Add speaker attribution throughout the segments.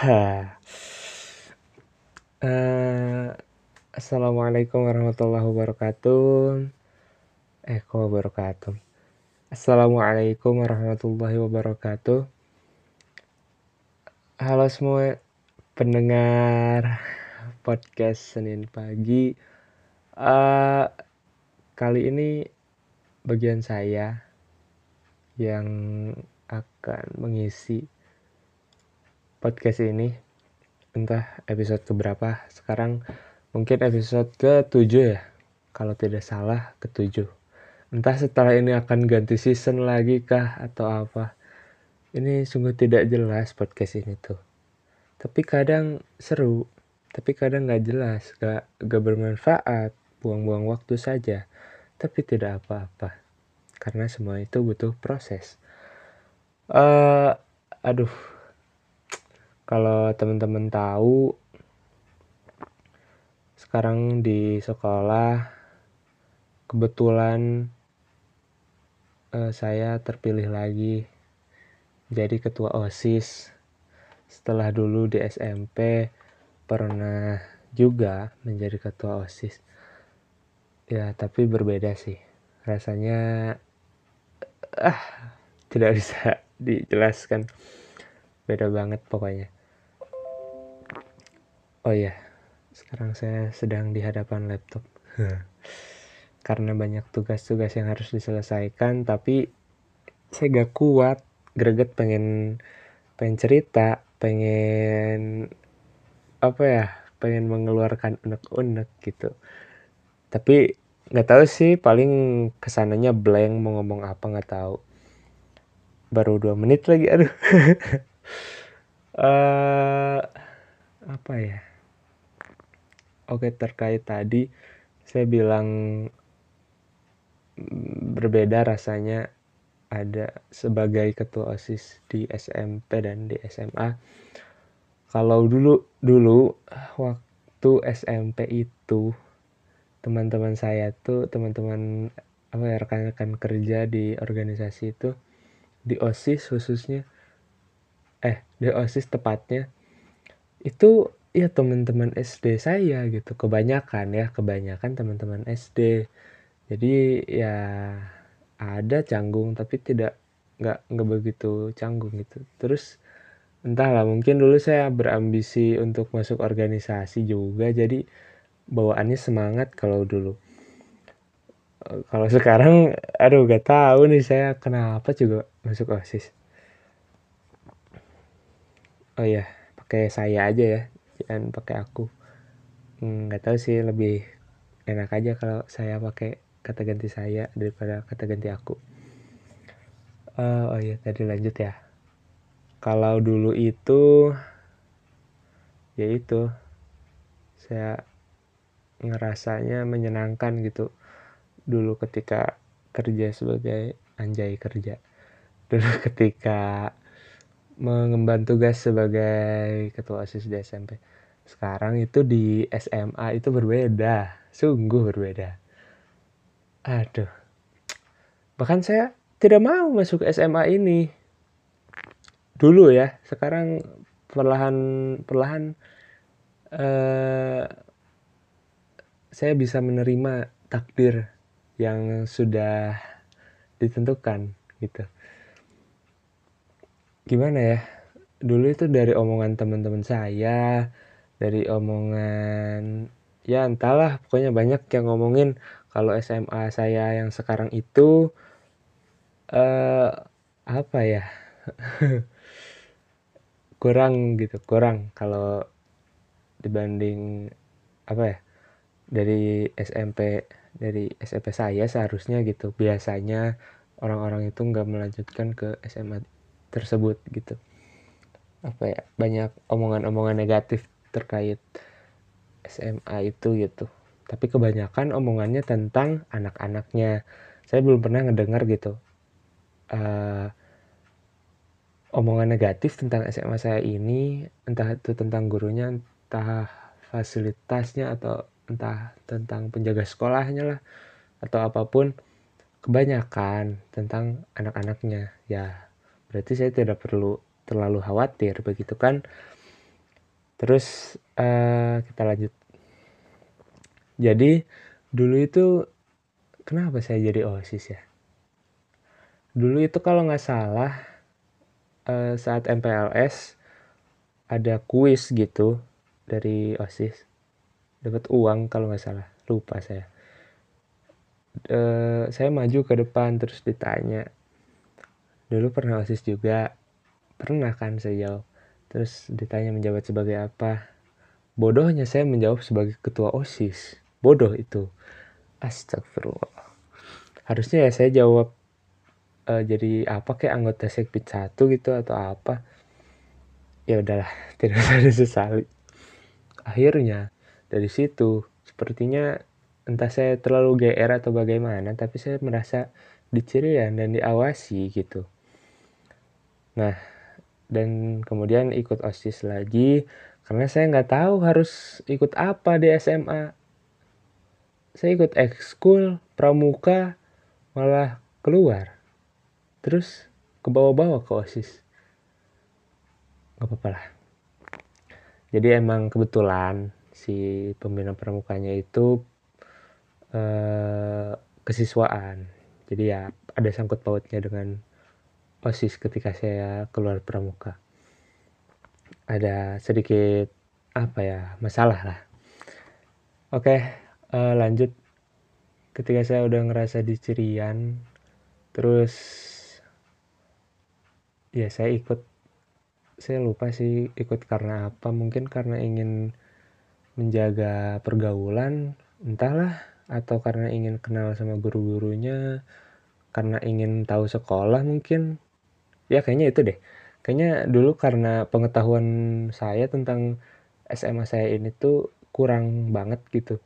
Speaker 1: Eh, Assalamualaikum warahmatullahi wabarakatuh. Eh, kok wabarakatuh? Assalamualaikum warahmatullahi wabarakatuh. Halo semua pendengar podcast Senin pagi. Eh, kali ini bagian saya yang akan mengisi podcast ini. Entah episode keberapa sekarang mungkin episode ke-7 ya. Kalau tidak salah ke-7 entah setelah ini akan ganti season lagi kah atau apa. Ini sungguh tidak jelas podcast ini tuh. Tapi kadang seru tapi kadang nggak jelas gak, gak bermanfaat. Buang-buang waktu saja tapi tidak apa-apa. Karena semua itu butuh proses. Uh, aduh kalau teman-teman tahu sekarang di sekolah kebetulan uh, saya terpilih lagi jadi ketua OSIS. Setelah dulu di SMP pernah juga menjadi ketua OSIS. Ya tapi berbeda sih. Rasanya ah tidak bisa dijelaskan. Beda banget pokoknya Oh iya, sekarang saya sedang di hadapan laptop. Karena banyak tugas-tugas yang harus diselesaikan, tapi saya gak kuat, greget pengen pengen cerita, pengen apa ya, pengen mengeluarkan unek-unek gitu. Tapi nggak tahu sih, paling ke sananya blank mau ngomong apa nggak tahu. Baru dua menit lagi, aduh. uh, apa ya? Oke, terkait tadi saya bilang berbeda rasanya ada sebagai ketua OSIS di SMP dan di SMA. Kalau dulu dulu waktu SMP itu teman-teman saya tuh teman-teman apa ya rekan-rekan kerja di organisasi itu di OSIS khususnya eh di OSIS tepatnya itu ya teman-teman SD saya gitu. Kebanyakan ya kebanyakan teman-teman SD jadi ya ada canggung tapi tidak nggak nggak begitu canggung gitu. Terus entahlah mungkin dulu saya berambisi untuk masuk organisasi juga jadi bawaannya semangat kalau dulu. Kalau sekarang aduh gak tahu nih saya kenapa juga masuk osis. Oh ya pakai saya aja ya jangan pakai aku. Hmm, nggak tahu sih lebih enak aja kalau saya pakai kata ganti saya daripada kata ganti aku. Uh, oh iya tadi lanjut ya. Kalau dulu itu ya itu. Saya ngerasanya menyenangkan gitu. Dulu ketika kerja sebagai anjay kerja. Dulu ketika mengemban tugas sebagai ketua OSIS di SMP. Sekarang itu di SMA itu berbeda, sungguh berbeda. Aduh. Bahkan saya tidak mau masuk SMA ini. Dulu ya, sekarang perlahan perlahan uh, saya bisa menerima takdir yang sudah ditentukan gitu gimana ya? Dulu itu dari omongan teman-teman saya dari omongan ya entahlah pokoknya banyak yang ngomongin kalau SMA saya yang sekarang itu uh, apa ya? Kurang gitu kurang kalau dibanding apa ya? Dari SMP dari SMP saya seharusnya gitu. Biasanya orang-orang itu nggak melanjutkan ke SMA tersebut gitu. Apa ya banyak omongan-omongan negatif terkait SMA itu gitu. Tapi kebanyakan omongannya tentang anak-anaknya. Saya belum pernah ngedengar gitu. Uh, omongan negatif tentang SMA saya ini entah itu tentang gurunya entah fasilitasnya atau entah tentang penjaga sekolahnya lah atau apa pun kebanyakan tentang anak-anaknya. Ya berarti saya tidak perlu terlalu khawatir begitu kan? Terus uh, kita lanjut. Jadi dulu itu kenapa saya jadi osis ya? Dulu itu kalau nggak salah uh, saat MPLS ada kuis gitu dari osis. Dapat uang kalau nggak salah. Lupa saya. Uh, saya maju ke depan terus ditanya dulu pernah osis juga. Pernah kan saya jawab. Terus ditanya menjawab sebagai apa? Bodohnya saya menjawab sebagai ketua osis. Bodoh itu. Astagfirullah. Harusnya ya saya jawab uh, jadi apa kayak anggota sekbid satu gitu atau apa? Ya udahlah tidak usah disesali akhirnya dari situ sepertinya entah saya terlalu GR atau bagaimana tapi saya merasa dicirian dan diawasi gitu nah dan kemudian ikut osis lagi karena saya nggak tahu harus ikut apa di SMA saya ikut ekskul pramuka malah keluar. Terus ke bawah-bawah ke osis. Nggak apa-apa lah. Jadi emang kebetulan si pembina pramukanya itu eh, kesiswaan. Jadi ya ada sangkut pautnya dengan osis ketika saya keluar pramuka. Ada sedikit apa ya masalah lah. Oke uh, lanjut. Ketika saya udah ngerasa dicirian terus ya saya ikut. Saya lupa sih ikut karena apa. Mungkin karena ingin menjaga pergaulan entahlah. Atau karena ingin kenal sama guru-gurunya karena ingin tahu sekolah mungkin ya kayaknya itu deh. Kayaknya dulu karena pengetahuan saya tentang SMA saya ini tuh kurang banget gitu.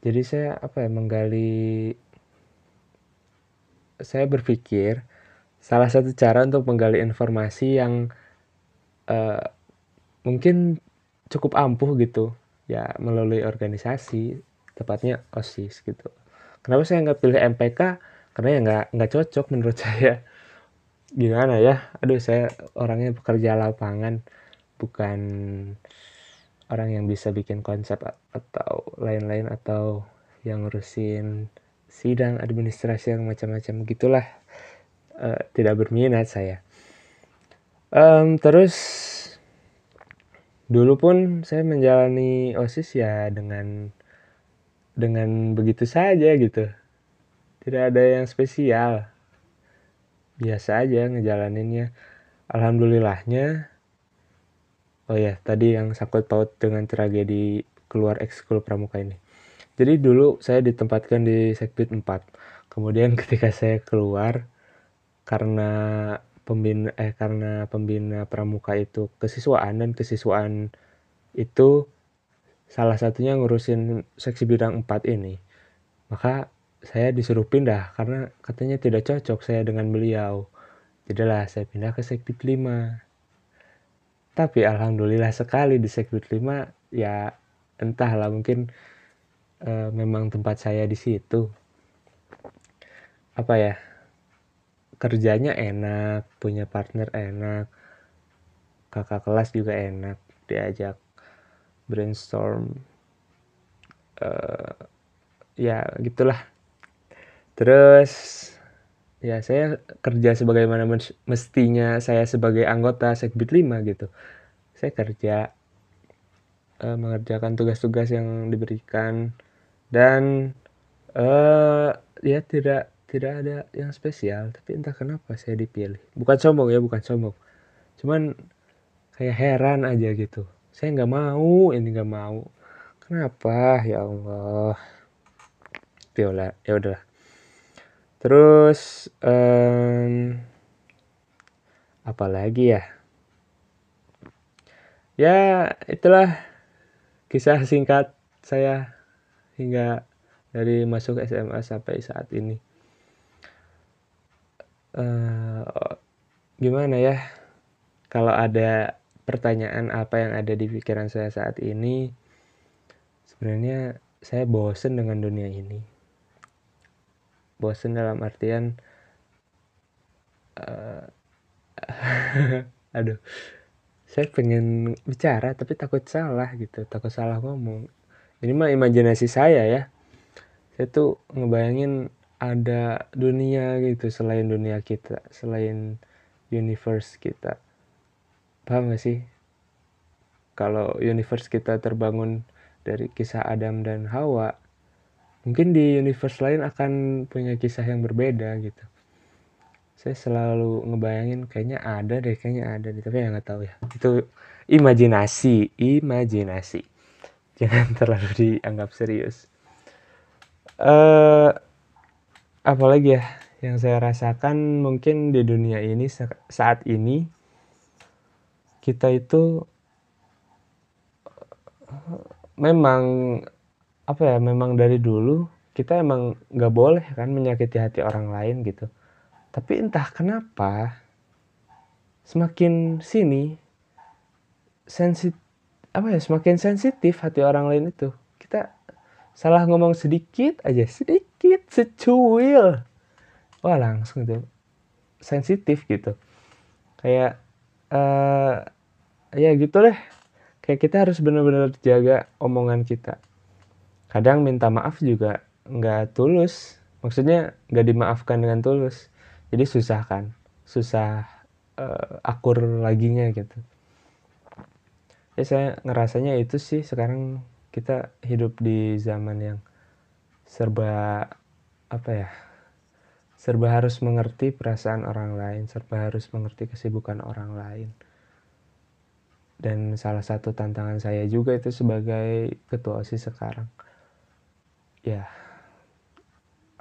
Speaker 1: Jadi saya apa ya menggali saya berpikir salah satu cara untuk menggali informasi yang uh, mungkin cukup ampuh gitu ya melalui organisasi tepatnya osis gitu. Kenapa saya nggak pilih MPK karena ya nggak nggak cocok menurut saya gimana ya? Aduh saya orangnya pekerja lapangan bukan orang yang bisa bikin konsep atau lain-lain atau yang ngurusin sidang administrasi yang macam-macam gitulah. Uh, tidak berminat saya. Um, terus dulu pun saya menjalani osis ya dengan dengan begitu saja gitu. Tidak ada yang spesial biasa aja ngejalaninnya alhamdulillahnya Oh ya, tadi yang sakut paut dengan tragedi keluar ekskul pramuka ini. Jadi dulu saya ditempatkan di Sekbid 4. Kemudian ketika saya keluar karena pembina eh karena pembina pramuka itu kesiswaan dan kesiswaan itu salah satunya ngurusin seksi bidang 4 ini. Maka saya disuruh pindah karena katanya tidak cocok saya dengan beliau. Jadilah saya pindah ke Sekbid 5 tapi alhamdulillah sekali di Sekbid 5 ya entahlah mungkin uh, memang tempat saya di situ. Apa ya kerjanya enak punya partner enak kakak kelas juga enak diajak brainstorm uh, ya gitulah terus ya saya kerja sebagaimana mestinya saya sebagai anggota Sekbid 5 gitu. Saya kerja uh, mengerjakan tugas-tugas yang diberikan. Dan uh, ya tidak tidak ada yang spesial. Tapi entah kenapa saya dipilih. Bukan sombong ya bukan sombong. Cuman kayak heran aja gitu. Saya nggak mau ini nggak mau. Kenapa? Ya Allah. Ya ya udah Terus um, lagi ya? Ya itulah kisah singkat saya hingga dari masuk SMA sampai saat ini. Uh, gimana ya? Kalau ada pertanyaan apa yang ada di pikiran saya saat ini, sebenarnya saya bosen dengan dunia ini bosen dalam artian uh, aduh saya pengen bicara tapi takut salah gitu takut salah ngomong. Ini mah imajinasi saya ya. Saya tuh ngebayangin ada dunia gitu selain dunia kita selain universe kita. Paham gak sih? Kalau universe kita terbangun dari kisah Adam dan Hawa mungkin di universe lain akan punya kisah yang berbeda gitu. Saya selalu ngebayangin kayaknya ada deh kayaknya ada deh. Tapi ya nggak tahu ya. Itu imajinasi imajinasi. Jangan terlalu dianggap serius. Uh, apalagi ya yang saya rasakan mungkin di dunia ini saat ini kita itu memang apa ya memang dari dulu kita emang nggak boleh kan menyakiti hati orang lain gitu. Tapi entah kenapa semakin sini sensit apa ya semakin sensitif hati orang lain itu. Kita salah ngomong sedikit aja sedikit secuil. Wah langsung tuh sensitif gitu. Kayak uh, ya gitu deh. Kayak kita harus benar-benar jaga omongan kita kadang minta maaf juga nggak tulus. Maksudnya nggak dimaafkan dengan tulus. Jadi susah kan? Susah uh, akur laginya gitu. Ya saya ngerasanya itu sih sekarang kita hidup di zaman yang serba apa ya serba harus mengerti perasaan orang lain serba harus mengerti kesibukan orang lain. Dan salah satu tantangan saya juga itu sebagai ketua osis sekarang ya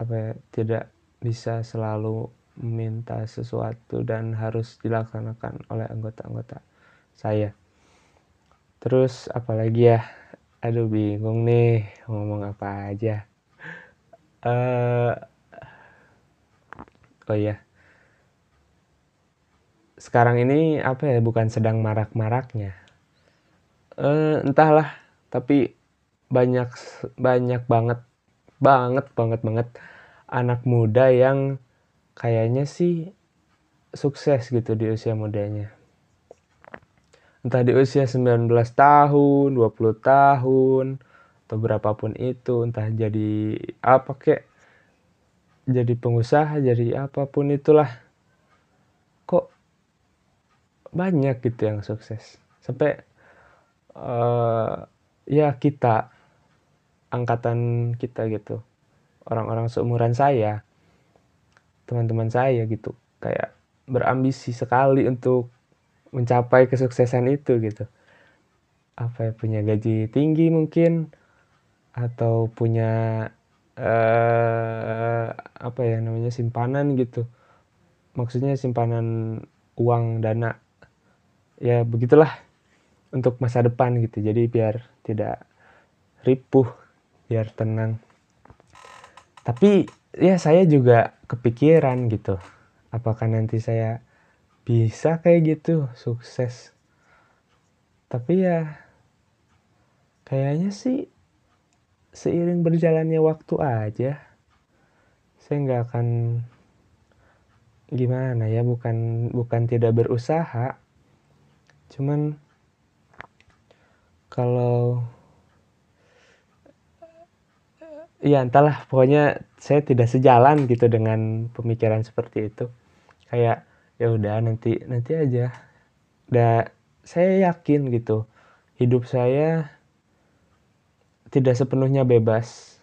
Speaker 1: apa ya tidak bisa selalu meminta sesuatu dan harus dilaksanakan oleh anggota-anggota saya. Terus apalagi ya? Aduh bingung nih ngomong apa aja. Uh, oh ya. Sekarang ini apa ya? Bukan sedang marak-maraknya. Uh, entahlah. Tapi banyak banyak banget banget banget banget anak muda yang kayaknya sih sukses gitu di usia mudanya. Entah di usia 19 tahun, 20 tahun, atau berapapun itu, entah jadi apa kek, jadi pengusaha, jadi apa pun itulah. Kok banyak gitu yang sukses. Sampai uh, ya kita, angkatan kita gitu, orang-orang seumuran saya, teman-teman saya gitu. Kayak berambisi sekali untuk mencapai kesuksesan itu gitu. Apa ya punya gaji tinggi mungkin atau punya uh, apa ya namanya simpanan gitu. Maksudnya simpanan uang dana. Ya begitulah untuk masa depan gitu. Jadi biar tidak ripuh biar tenang. Tapi ya saya juga kepikiran gitu. Apakah nanti saya bisa kayak gitu sukses? Tapi ya kayaknya sih seiring berjalannya waktu aja saya nggak akan gimana ya bukan bukan tidak berusaha. Cuman kalau ya entahlah. Pokoknya saya tidak sejalan gitu dengan pemikiran seperti itu. Kayak ya udah nanti nanti aja. Da saya yakin gitu hidup saya tidak sepenuhnya bebas.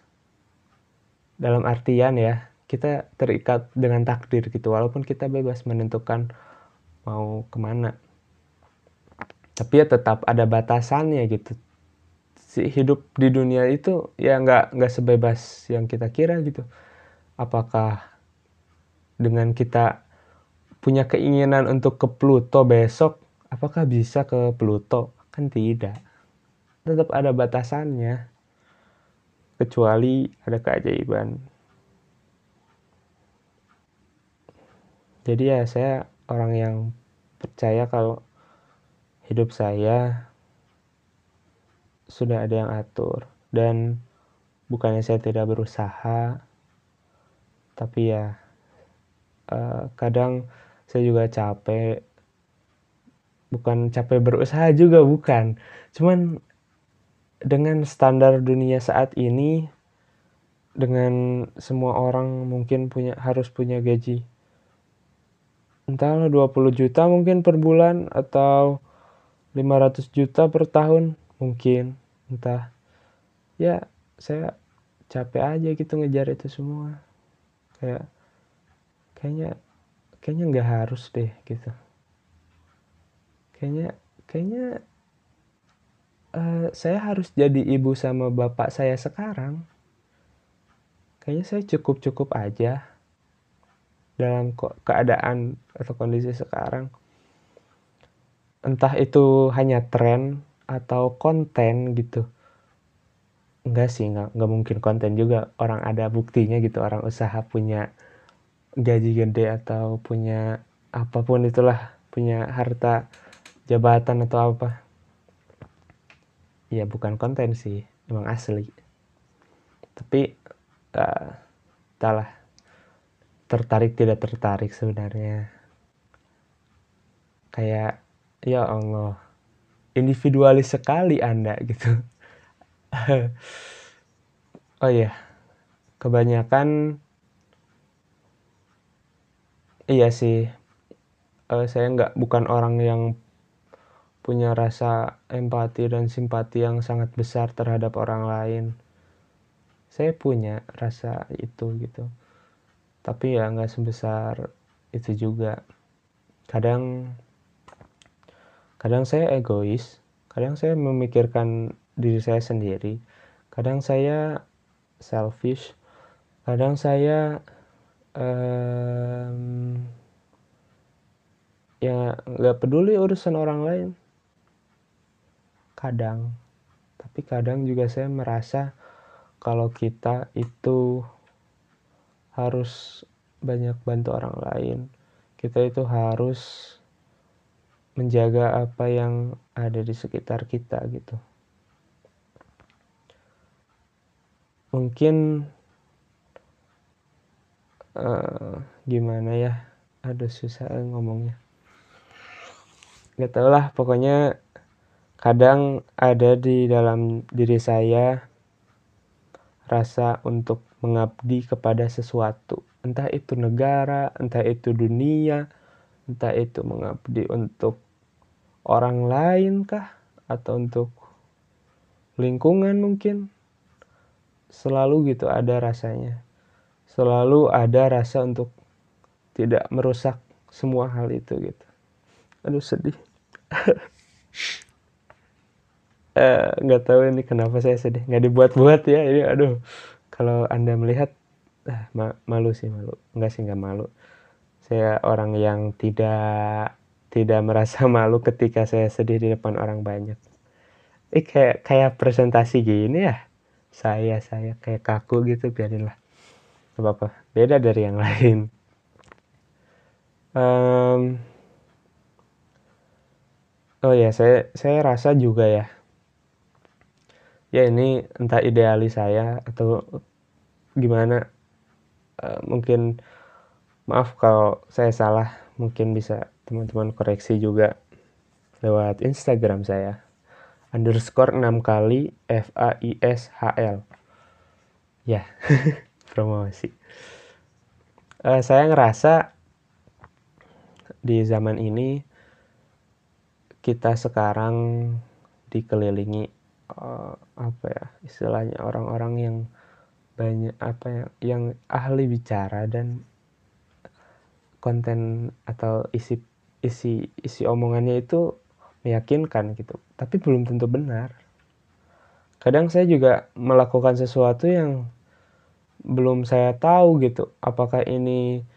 Speaker 1: Dalam artian ya kita terikat dengan takdir gitu walaupun kita bebas menentukan mau ke mana. Tapi ya tetap ada batasannya gitu si hidup di dunia itu ya nggak nggak sebebas yang kita kira gitu. Apakah dengan kita punya keinginan untuk ke Pluto besok apakah bisa ke Pluto? Kan tidak. Tetap ada batasannya. Kecuali ada keajaiban. Jadi ya saya orang yang percaya kalau hidup saya sudah ada yang atur. Dan bukannya saya tidak berusaha tapi ya uh, kadang saya juga capek. Bukan capek berusaha juga bukan. Cuman dengan standar dunia saat ini dengan semua orang mungkin punya harus punya gaji. Entahlah 20 juta mungkin per bulan atau 500 juta per tahun mungkin entah. Ya saya capek aja gitu ngejar itu semua. Kayak kayaknya kayaknya nggak harus deh gitu. Kayaknya kayaknya uh, saya harus jadi ibu sama bapak saya sekarang. Kayaknya saya cukup-cukup aja dalam keadaan atau kondisi sekarang. Entah itu hanya tren atau konten gitu. Enggak sih enggak, enggak mungkin konten juga. Orang ada buktinya gitu orang usaha punya gaji gede atau punya apa pun itulah punya harta jabatan atau apa. Ya bukan konten sih emang asli. Tapi uh, entahlah tertarik tidak tertarik sebenarnya. Kayak ya Allah individualis sekali anda gitu. Oh iya kebanyakan iya sih. Uh, saya nggak bukan orang yang punya rasa empati dan simpati yang sangat besar terhadap orang lain. Saya punya rasa itu gitu. Tapi ya nggak sebesar itu juga. Kadang kadang saya egois kadang saya memikirkan diri saya sendiri kadang saya selfish kadang saya um, ya nggak peduli urusan orang lain. Kadang tapi kadang juga saya merasa kalau kita itu harus banyak bantu orang lain kita itu harus menjaga apa yang ada di sekitar kita gitu. Mungkin uh, gimana ya ada susah ngomongnya. Nggak tau lah pokoknya Kadang ada di dalam diri saya rasa untuk mengabdi kepada sesuatu, entah itu negara, entah itu dunia, entah itu mengabdi untuk orang lain kah atau untuk lingkungan mungkin. Selalu gitu ada rasanya. Selalu ada rasa untuk tidak merusak semua hal itu gitu. Aduh sedih. Eh, nggak uh, tahu ini kenapa saya sedih nggak dibuat-buat ya ini aduh kalau anda melihat ma malu sih malu nggak sih nggak malu saya orang yang tidak tidak merasa malu ketika saya sedih di depan orang banyak. Eh kayak kayak presentasi gini ya? Saya saya kayak kaku gitu biarinlah. Apa apa beda dari yang lain. Um, oh ya saya saya rasa juga ya. Ya ini entah idealis saya atau gimana uh, mungkin maaf kalau saya salah mungkin bisa teman-teman koreksi juga. Lewat Instagram saya underscore 6 kali F A I S H L. Ya promosi. Uh, saya ngerasa di zaman ini kita sekarang dikelilingi uh, apa ya istilahnya orang-orang yang banyak apa ya yang ahli bicara dan konten atau isi isi isi omongannya itu meyakinkan gitu. Tapi belum tentu benar. Kadang saya juga melakukan sesuatu yang belum saya tahu gitu. Apakah ini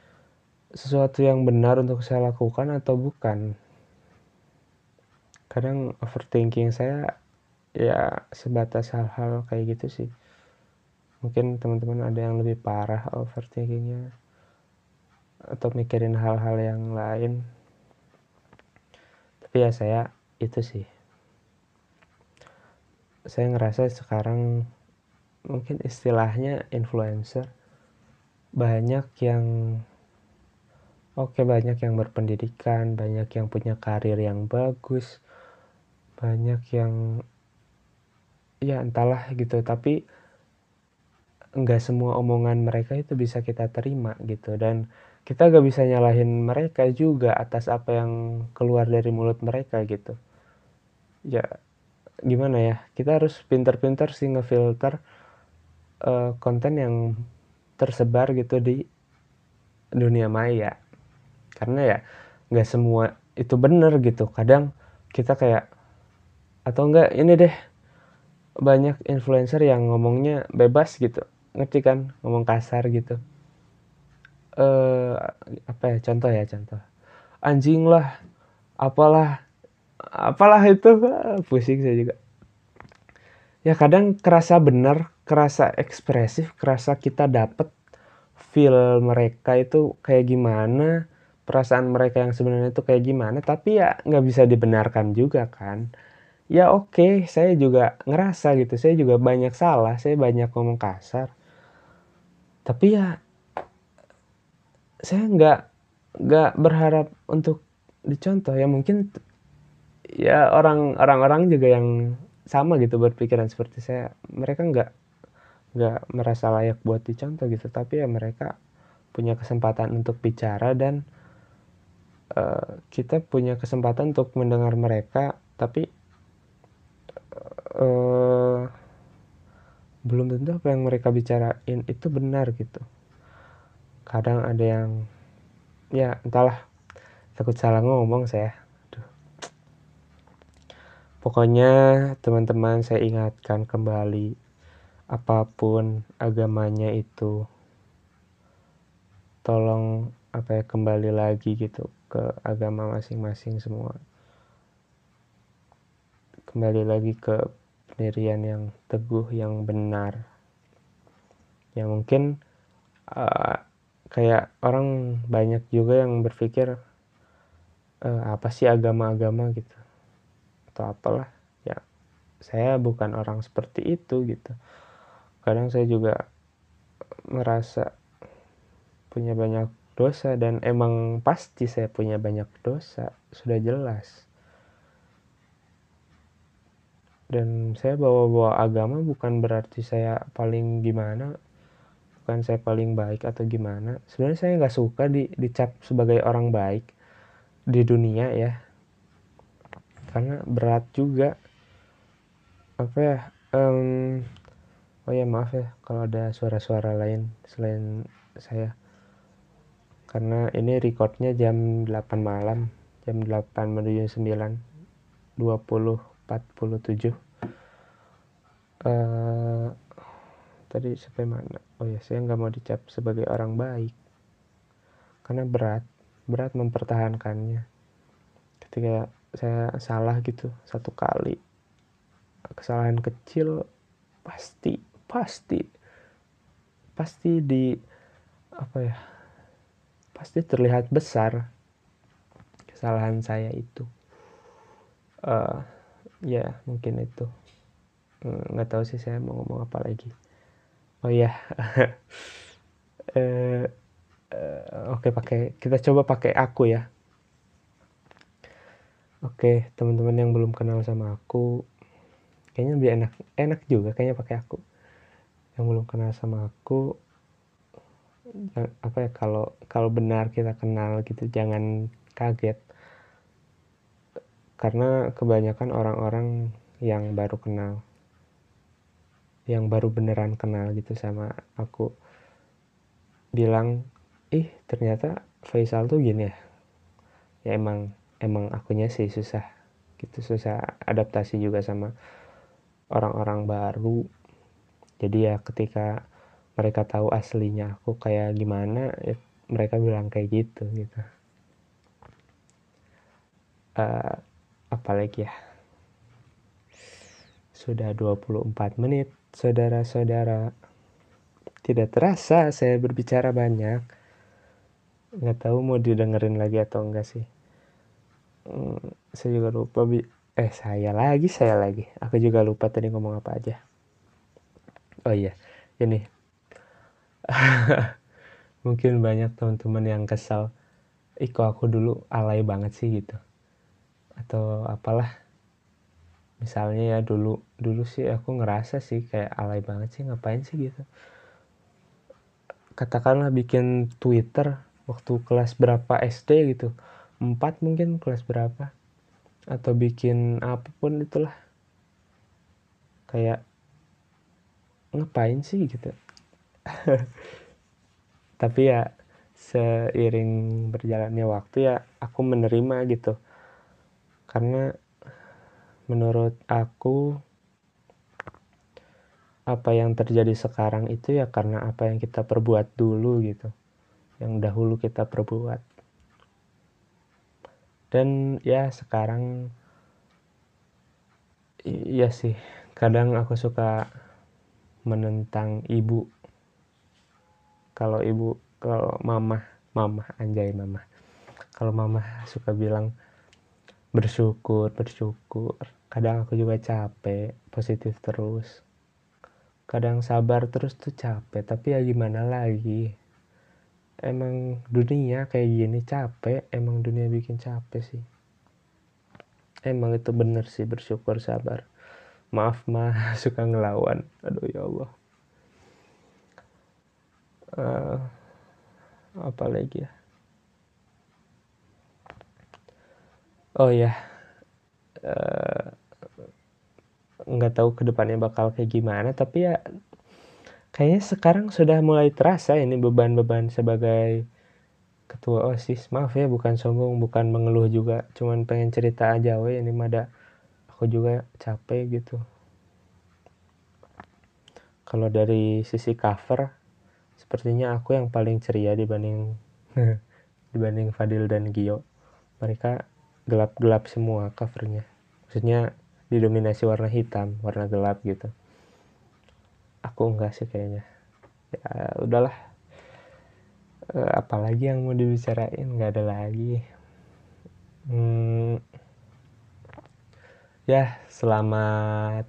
Speaker 1: sesuatu yang benar untuk saya lakukan atau bukan? Kadang overthinking saya ya sebatas hal-hal kayak gitu sih. Mungkin teman-teman ada yang lebih parah overthinkingnya atau mikirin hal-hal yang lain. Tapi ya saya itu sih. Saya ngerasa sekarang mungkin istilahnya influencer banyak yang oke banyak yang berpendidikan banyak yang punya karir yang bagus banyak yang ya entahlah gitu. Tapi nggak semua omongan mereka itu bisa kita terima gitu. Dan kita gak bisa nyalahin mereka juga atas apa yang keluar dari mulut mereka gitu. Ya gimana ya? Kita harus pinter-pinter sih ngefilter uh, konten yang tersebar gitu di dunia maya. Karena ya nggak semua itu bener gitu. Kadang kita kayak atau enggak ini deh banyak influencer yang ngomongnya bebas gitu. Ngerti kan? Ngomong kasar gitu eh apa ya contoh ya contoh. Anjing lah apalah apalah itu. Pusing saya juga. Ya kadang kerasa benar kerasa ekspresif kerasa kita dapet feel mereka itu kayak gimana perasaan mereka yang sebenarnya itu kayak gimana tapi ya nggak bisa dibenarkan juga kan. Ya oke okay, saya juga ngerasa gitu. Saya juga banyak salah saya banyak ngomong kasar. Tapi ya saya nggak nggak berharap untuk dicontoh. Ya mungkin ya orang orang-orang juga yang sama gitu berpikiran seperti saya. Mereka nggak nggak merasa layak buat dicontoh gitu. Tapi ya mereka punya kesempatan untuk bicara dan uh, kita punya kesempatan untuk mendengar mereka. Tapi uh, belum tentu apa yang mereka bicarain itu benar gitu kadang ada yang ya entahlah. Takut salah ngomong saya. Aduh. pokoknya teman-teman saya ingatkan kembali apa pun agamanya itu tolong apa ya kembali lagi gitu ke agama masing-masing semua. Kembali lagi ke pendirian yang teguh yang benar. Yang mungkin uh, kayak orang banyak juga yang berpikir uh, apa sih agama-agama gitu? Atau apalah ya saya bukan orang seperti itu gitu. Kadang saya juga merasa punya banyak dosa dan emang pasti saya punya banyak dosa sudah jelas. Dan saya bawa-bawa agama bukan berarti saya paling gimana bukan saya paling baik atau gimana. Sebenarnya saya nggak suka di dicap sebagai orang baik di dunia ya. Karena berat juga. Apa ya um, oh ya maaf ya kalau ada suara-suara lain selain saya. Karena ini recordnya jam 8 malam jam 8 menuju 9 20 47 uh, tadi sampai mana oh ya saya nggak mau dicap sebagai orang baik. Karena berat berat mempertahankannya. Ketika saya salah gitu satu kali kesalahan kecil pasti pasti pasti di apa ya pasti terlihat besar kesalahan saya itu. Uh, ya mungkin itu. Hmm, nggak tahu sih saya mau ngomong apa lagi oh ya uh, uh, oke pakai kita coba pakai aku ya. Oke teman-teman yang belum kenal sama aku kayaknya lebih enak enak juga kayaknya pakai aku. Yang belum kenal sama aku apa ya kalau kalau benar kita kenal gitu jangan kaget. Karena kebanyakan orang-orang yang baru kenal yang baru beneran kenal gitu sama aku bilang ih ternyata Faisal tuh gini ya. Ya emang emang akunya sih susah gitu susah adaptasi juga sama orang-orang baru. Jadi ya ketika mereka tahu aslinya aku kayak gimana ya mereka bilang kayak gitu gitu. Uh, apalagi ya? Sudah 24 menit saudara-saudara tidak terasa saya berbicara banyak. Nggak tahu mau didengerin lagi atau enggak sih. Hmm, saya juga lupa eh saya lagi saya lagi. Aku juga lupa tadi ngomong apa aja. Oh iya ini. Mungkin banyak teman-teman yang kesal. Iko aku dulu alay banget sih gitu. Atau apalah misalnya ya dulu dulu sih aku ngerasa sih kayak alay banget sih ngapain sih? gitu. Katakanlah bikin Twitter waktu kelas berapa SD gitu empat mungkin kelas berapa atau bikin apa pun itulah. Kayak ngapain sih? gitu. Tapi ya seiring berjalannya waktu ya aku menerima gitu. Karena menurut aku apa yang terjadi sekarang itu ya karena apa yang kita perbuat dulu gitu. Yang dahulu kita perbuat. Dan ya sekarang iya sih. Kadang aku suka menentang ibu. Kalau ibu kalau mama mama anjay mama kalau mama suka bilang bersyukur bersyukur kadang aku juga capek positif terus. Kadang sabar terus tuh capek tapi ya gimana lagi? Emang dunia kayak gini capek emang dunia bikin capek sih. Emang itu bener sih bersyukur sabar. Maaf mah suka ngelawan. Aduh ya Allah. Uh, apa lagi ya? Oh ya. Uh, nggak tahu ke depannya bakal kayak gimana tapi ya kayaknya sekarang sudah mulai terasa ini beban-beban sebagai ketua osis. Maaf ya bukan sombong bukan mengeluh juga. Cuman pengen cerita aja we ini mada aku juga capek gitu. Kalau dari sisi cover sepertinya aku yang paling ceria dibanding dibanding Fadil dan Gio. Mereka gelap-gelap semua covernya. Maksudnya didominasi warna hitam warna gelap gitu. Aku enggak sih kayaknya. Ya udahlah. E, apalagi yang mau dibicarain nggak ada lagi. Hmm, ya selamat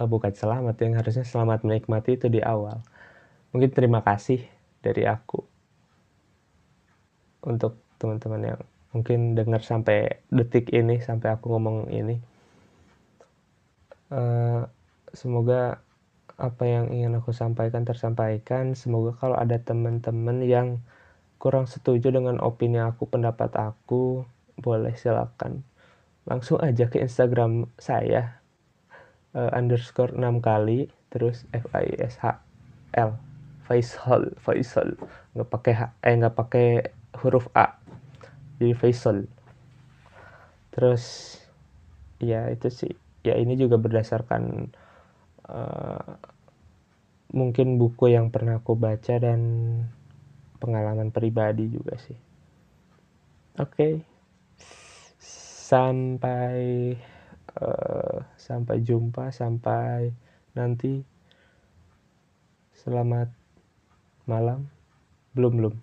Speaker 1: oh, bukan selamat yang harusnya selamat menikmati itu di awal. Mungkin terima kasih dari aku. Untuk teman-teman yang mungkin dengar sampai detik ini sampai aku ngomong ini uh, semoga apa yang ingin aku sampaikan tersampaikan. Semoga kalau ada teman-teman yang kurang setuju dengan opini aku pendapat aku boleh silakan langsung aja ke Instagram saya uh, underscore 6 kali terus F I S H L Faisal Faisal. Nggak pakai H eh nggak pakai huruf A. Jadi Faisal. Terus ya itu sih ya ini juga berdasarkan uh, mungkin buku yang pernah aku baca dan pengalaman pribadi juga sih. Oke. Okay. sampai uh, sampai jumpa sampai nanti. Selamat malam. Belum belum.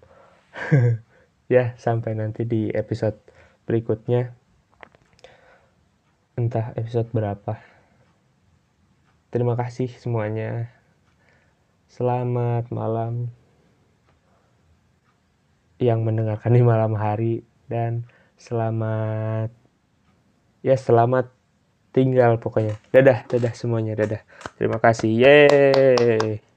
Speaker 1: Ya sampai nanti di episode berikutnya entah episode berapa. Terima kasih semuanya. Selamat malam yang mendengarkan di malam hari dan selamat ya selamat tinggal pokoknya. Dadah dadah semuanya dadah. Terima kasih. Yeay